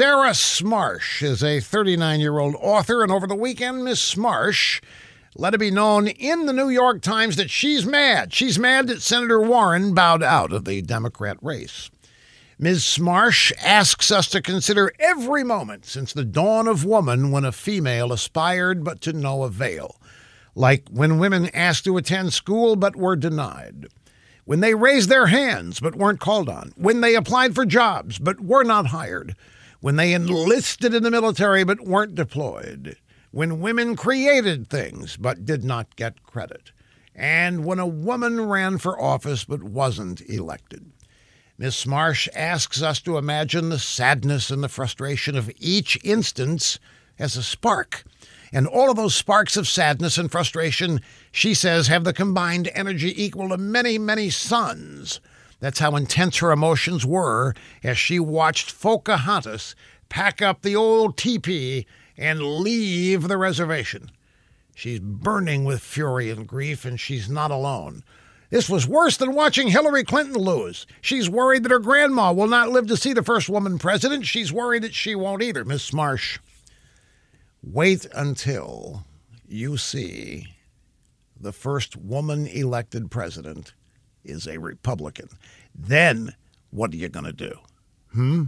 Sarah Smarsh is a 39 year old author, and over the weekend, Miss Smarsh let it be known in the New York Times that she's mad. She's mad that Senator Warren bowed out of the Democrat race. Ms. Smarsh asks us to consider every moment since the dawn of woman when a female aspired but to no avail, like when women asked to attend school but were denied, when they raised their hands but weren't called on, when they applied for jobs but were not hired, when they enlisted in the military but weren't deployed, when women created things but did not get credit, and when a woman ran for office but wasn't elected. Miss Smarsh asks us to imagine the sadness and the frustration of each instance as a spark. And all of those sparks of sadness and frustration, she says, have the combined energy equal to many, many suns. That's how intense her emotions were as she watched Pocahontas pack up the old teepee and leave the reservation. She's burning with fury and grief, and she's not alone. This was worse than watching Hillary Clinton lose. She's worried that her grandma will not live to see the first woman president. She's worried that she won't either, Miss Smarsh. Wait until you see the first woman elected president is a Republican. Then what are you going to do? Hmm?